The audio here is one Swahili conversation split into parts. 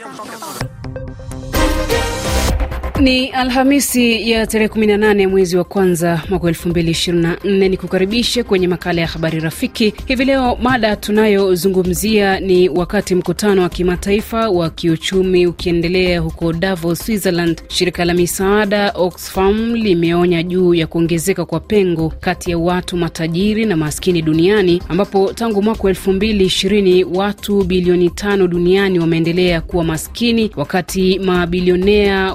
要个上。Ni Alhamisi ya tarehe 18 mwezi wa kwanza mwaka 2024. Ni kukaribishe kwenye makala ya habari rafiki. Hivi leo mada tunayozungumzia ni wakati mkutano wa kimataifa wa kiuchumi ukiendelea huko Davos, Switzerland, shirika la misaada Oxfam limeonya juu ya kuongezeka kwa pengo kati ya watu matajiri na maskini duniani, ambapo tangu mwaka 2020 watu bilioni tano duniani wameendelea kuwa maskini wakati mabilionea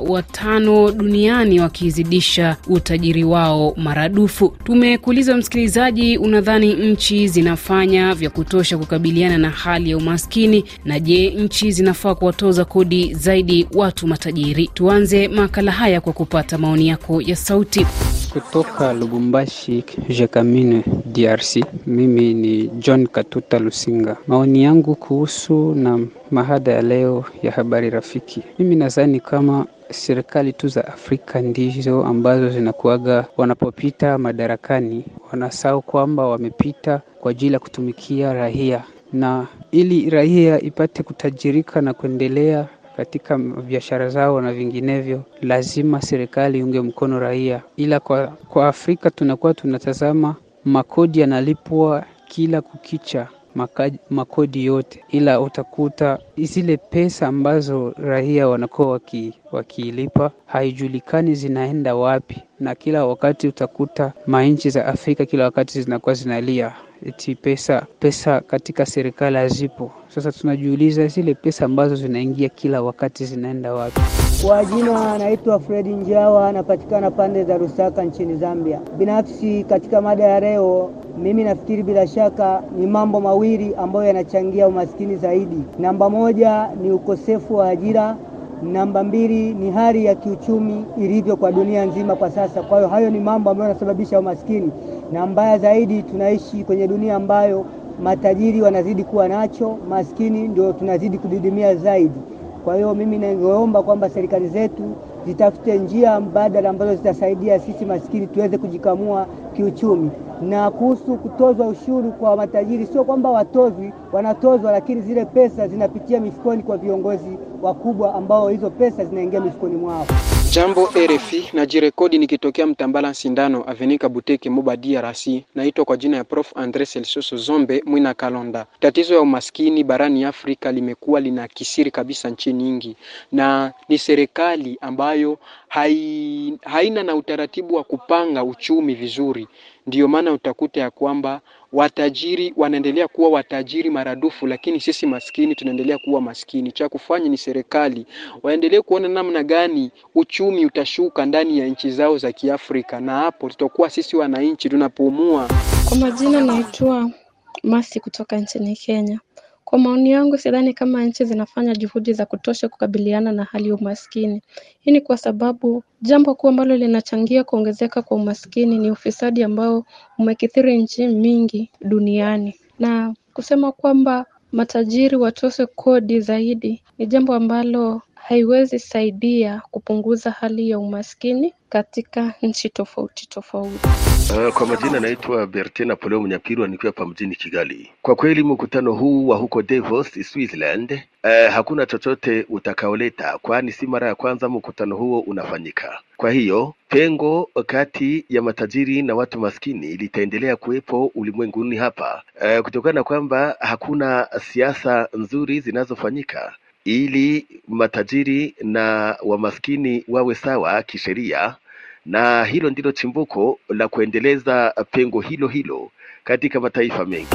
watano duniani wakizidisha utajiri wao maradufu. Tumekuuliza msikilizaji, unadhani nchi zinafanya vya kutosha kukabiliana na hali ya umaskini? Na je, nchi zinafaa kuwatoza kodi zaidi watu matajiri? Tuanze makala haya kwa kupata maoni yako ya sauti. Kutoka Lubumbashi, Jekamine, DRC. Mimi ni John Katuta Lusinga. Maoni yangu kuhusu na mahada ya leo ya habari rafiki, mimi nadhani kama serikali tu za Afrika ndizo ambazo zinakuaga wanapopita madarakani. Wanasahau kwamba wamepita kwa ajili ya kutumikia raia, na ili raia ipate kutajirika na kuendelea katika biashara zao na vinginevyo, lazima serikali iunge mkono raia. Ila kwa, kwa Afrika tunakuwa tunatazama makodi yanalipwa kila kukicha makodi yote, ila utakuta zile pesa ambazo raia wanakuwa waki, wakiilipa haijulikani zinaenda wapi, na kila wakati utakuta manchi za Afrika kila wakati zinakuwa zinalia eti pesa pesa katika serikali hazipo. Sasa tunajiuliza zile pesa ambazo zinaingia kila wakati zinaenda wapi? Kwa jina anaitwa Fredi Njawa, anapatikana pande za Lusaka nchini Zambia. Binafsi katika mada ya leo, mimi nafikiri bila shaka ni mambo mawili ambayo yanachangia umaskini zaidi. Namba moja ni ukosefu wa ajira, namba mbili ni hali ya kiuchumi ilivyo kwa dunia nzima kwa sasa. Kwa hiyo hayo ni mambo ambayo yanasababisha umaskini, na mbaya zaidi, tunaishi kwenye dunia ambayo matajiri wanazidi kuwa nacho, maskini ndio tunazidi kudidimia zaidi. Kwa hiyo mimi ningeomba kwamba serikali zetu zitafute njia mbadala ambazo zitasaidia sisi maskini tuweze kujikamua kiuchumi. Na kuhusu kutozwa ushuru kwa matajiri, sio kwamba watozwi, wanatozwa, lakini zile pesa zinapitia mifukoni kwa viongozi wakubwa ambao hizo pesa zinaingia mifukoni mwao. Jambo RFI, najirekodi nikitokea Mtambala Sindano Avenika Buteke Moba DRC. Naitwa kwa jina ya Prof Andre Celsoso Zombe Mwina Kalonda. Tatizo ya umaskini barani Afrika limekuwa lina kisiri kabisa nchi nyingi, na ni serikali ambayo hai, haina na utaratibu wa kupanga uchumi vizuri. Ndiyo maana utakuta ya kwamba watajiri wanaendelea kuwa watajiri maradufu, lakini sisi maskini tunaendelea kuwa maskini. Cha kufanya ni serikali waendelee kuona namna gani uchumi utashuka ndani ya nchi zao za Kiafrika, na hapo tutakuwa sisi wananchi tunapumua. Kwa majina naitwa Masi kutoka nchini Kenya. Kwa maoni yangu, sidhani kama nchi zinafanya juhudi za kutosha kukabiliana na hali ya umaskini. Hii ni kwa sababu jambo kuu ambalo linachangia kuongezeka kwa umaskini ni ufisadi ambao umekithiri nchi mingi duniani, na kusema kwamba matajiri watose kodi zaidi ni jambo ambalo haiwezi saidia kupunguza hali ya umaskini katika nchi tofauti tofauti. Uh, kwa majina naitwa Bertin Napoleo Mnyapirwa nikiwa hapa mjini Kigali. Kwa kweli mkutano huu wa huko Davos, Switzerland, uh, hakuna chochote utakaoleta, kwani si mara ya kwanza mkutano huo unafanyika. Kwa hiyo pengo kati ya matajiri na watu maskini litaendelea kuwepo ulimwenguni hapa, uh, kutokana na kwamba hakuna siasa nzuri zinazofanyika ili matajiri na wamaskini wawe sawa kisheria, na hilo ndilo chimbuko la kuendeleza pengo hilo hilo katika mataifa mengi.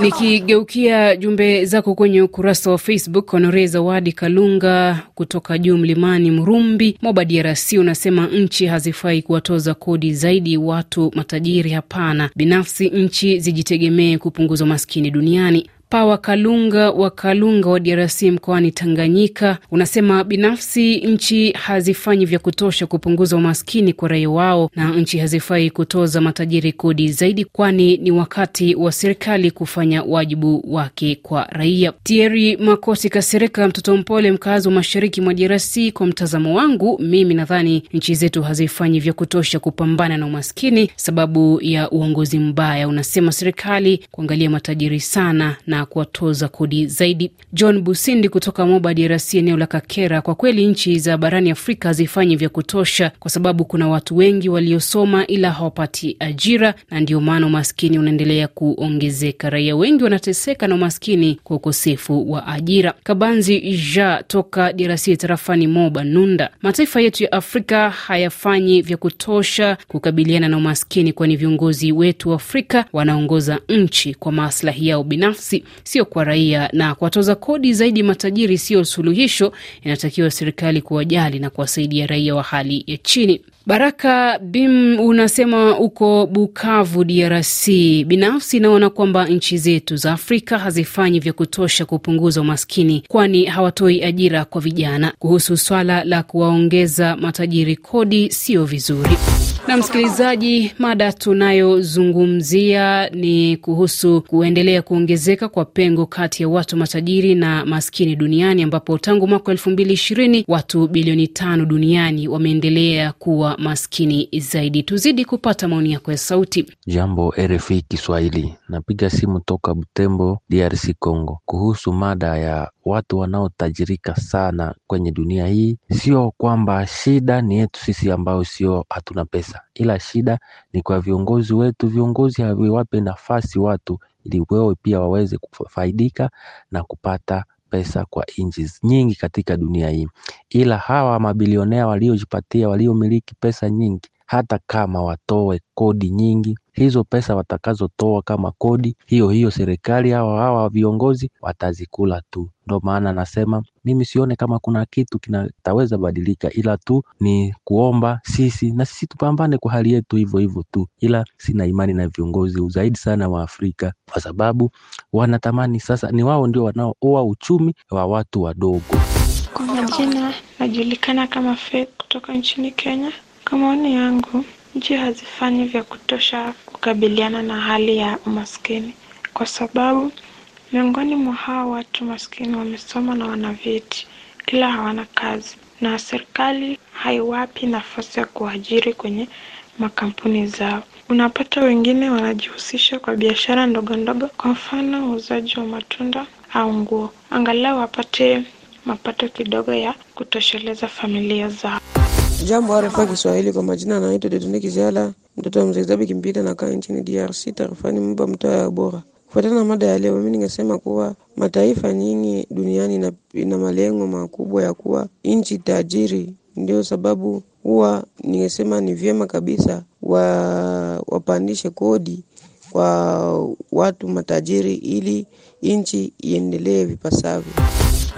Nikigeukia jumbe zako kwenye ukurasa wa Facebook, Honore Zawadi Kalunga kutoka juu mlimani Mrumbi, Moba DRC, unasema nchi hazifai kuwatoza kodi zaidi watu matajiri. Hapana, binafsi nchi zijitegemee kupunguza umaskini duniani. Pawa Wakalunga wa Kalunga wa DRC mkoani Tanganyika unasema binafsi nchi hazifanyi vya kutosha kupunguza umaskini kwa raia wao, na nchi hazifai kutoza matajiri kodi zaidi, kwani ni wakati wa serikali kufanya wajibu wake kwa raia. Tieri Makosi Kasereka, mtoto mpole, mkazi wa mashariki mwa DRC, kwa mtazamo wangu mimi nadhani nchi zetu hazifanyi vya kutosha kupambana na umaskini sababu ya uongozi mbaya. Unasema serikali kuangalia matajiri sana na na kuwatoza kodi zaidi. John Busindi kutoka Moba, DRC, eneo la Kakera. Kwa kweli nchi za barani Afrika hazifanyi vya kutosha, kwa sababu kuna watu wengi waliosoma ila hawapati ajira, na ndio maana umaskini unaendelea kuongezeka. Raia wengi wanateseka na umaskini kwa ukosefu wa ajira. Kabanzi Ja toka DRC, tarafani Moba Nunda. Mataifa yetu ya Afrika hayafanyi vya kutosha kukabiliana na umaskini, kwani viongozi wetu wa Afrika wanaongoza nchi kwa maslahi yao binafsi, sio kwa raia, na kuwatoza kodi zaidi matajiri sio suluhisho. Inatakiwa serikali kuwajali na kuwasaidia raia wa hali ya chini. Baraka Bim unasema uko Bukavu, DRC. Binafsi naona kwamba nchi zetu za Afrika hazifanyi vya kutosha kupunguza umaskini, kwani hawatoi ajira kwa vijana. Kuhusu swala la kuwaongeza matajiri kodi, sio vizuri. Na msikilizaji, mada tunayozungumzia ni kuhusu kuendelea kuongezeka kwa pengo kati ya watu matajiri na maskini duniani, ambapo tangu mwaka elfu mbili ishirini watu bilioni tano duniani wameendelea kuwa maskini zaidi. Tuzidi kupata maoni yako ya sauti. Jambo RFI Kiswahili, napiga simu toka Butembo, DRC Congo, kuhusu mada ya watu wanaotajirika sana kwenye dunia hii. Sio kwamba shida ni yetu sisi ambao sio hatuna pesa, ila shida ni kwa viongozi wetu. Viongozi haviwape nafasi watu ili wao pia waweze kufaidika na kupata pesa kwa nchi nyingi katika dunia hii, ila hawa mabilionea waliojipatia, waliomiliki pesa nyingi hata kama watoe kodi nyingi, hizo pesa watakazotoa kama kodi hiyo hiyo, serikali hawa hawa viongozi watazikula tu. Ndo maana nasema mimi sione kama kuna kitu kinataweza badilika, ila tu ni kuomba sisi na sisi tupambane kwa hali yetu hivyo hivyo tu, ila sina imani na viongozi zaidi sana wa Afrika kwa sababu wanatamani sasa, ni wao ndio wanaooa uchumi wa watu wadogo. Kwa majina najulikana kama Faith kutoka nchini Kenya. Kwa maoni yangu, nchi hazifanyi vya kutosha kukabiliana na hali ya umaskini, kwa sababu miongoni mwa hawa watu maskini wamesoma na wana vyeti, ila hawana kazi, na serikali haiwapi nafasi ya kuajiri kwenye makampuni zao. Unapata wengine wanajihusisha kwa biashara ndogo ndogo, kwa mfano uuzaji wa matunda au nguo, angalau wapate mapato kidogo ya kutosheleza familia zao. Jambo RFI Kiswahili, kwa majina anaitwa Detone Kiziala, mtoto wa mzee Zabi Kimpita, nakaa nchini DRC, tarafani Mba, mtaa ya Bora. Kufuatana na mada ya leo, mimi ningesema kuwa mataifa nyingi duniani ina, ina malengo makubwa ya kuwa nchi tajiri. Ndio sababu huwa ningesema ni vyema kabisa wa, wapandishe kodi kwa watu matajiri ili nchi iendelee vipasavyo.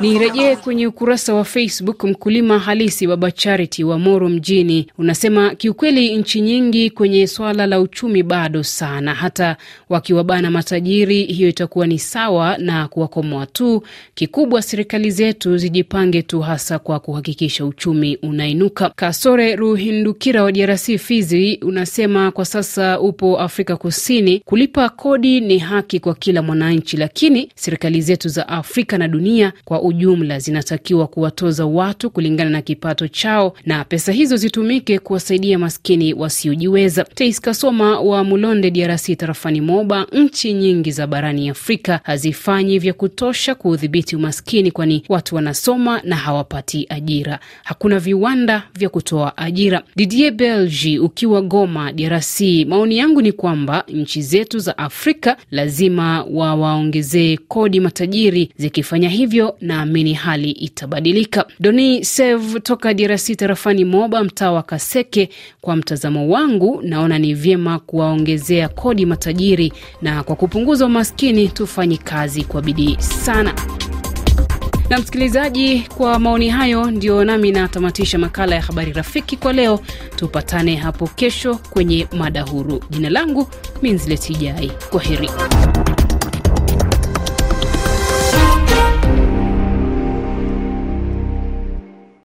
Nirejee kwenye ukurasa wa Facebook. Mkulima halisi Baba Charity wa Moro mjini unasema kiukweli, nchi nyingi kwenye swala la uchumi bado sana, hata wakiwabana matajiri, hiyo itakuwa ni sawa na kuwakomoa tu. Kikubwa serikali zetu zijipange tu, hasa kwa kuhakikisha uchumi unainuka. Kasore Ruhindukira wa DRC Fizi unasema kwa sasa upo Afrika Kusini, kulipa kodi ni haki kwa kila mwananchi, lakini serikali zetu za Afrika na dunia kwa ujumla zinatakiwa kuwatoza watu kulingana na kipato chao na pesa hizo zitumike kuwasaidia maskini wasiojiweza. Tais Kasoma wa Mulonde, DRC, tarafani Moba, nchi nyingi za barani Afrika hazifanyi vya kutosha kuudhibiti umaskini, kwani watu wanasoma na hawapati ajira. Hakuna viwanda vya kutoa ajira. Didier Belgi ukiwa Goma, DRC, maoni yangu ni kwamba nchi zetu za Afrika lazima wawaongezee kodi matajiri. Zikifanya hivyo naamini hali itabadilika. Doni Sev toka DRC tarafani Moba, mtaa wa Kaseke. Kwa mtazamo wangu, naona ni vyema kuwaongezea kodi matajiri, na kwa kupunguza umaskini tufanye kazi kwa bidii sana. Na msikilizaji, kwa maoni hayo ndio nami natamatisha makala ya habari rafiki kwa leo. Tupatane hapo kesho kwenye mada huru. Jina langu Minzletijai, kwa heri.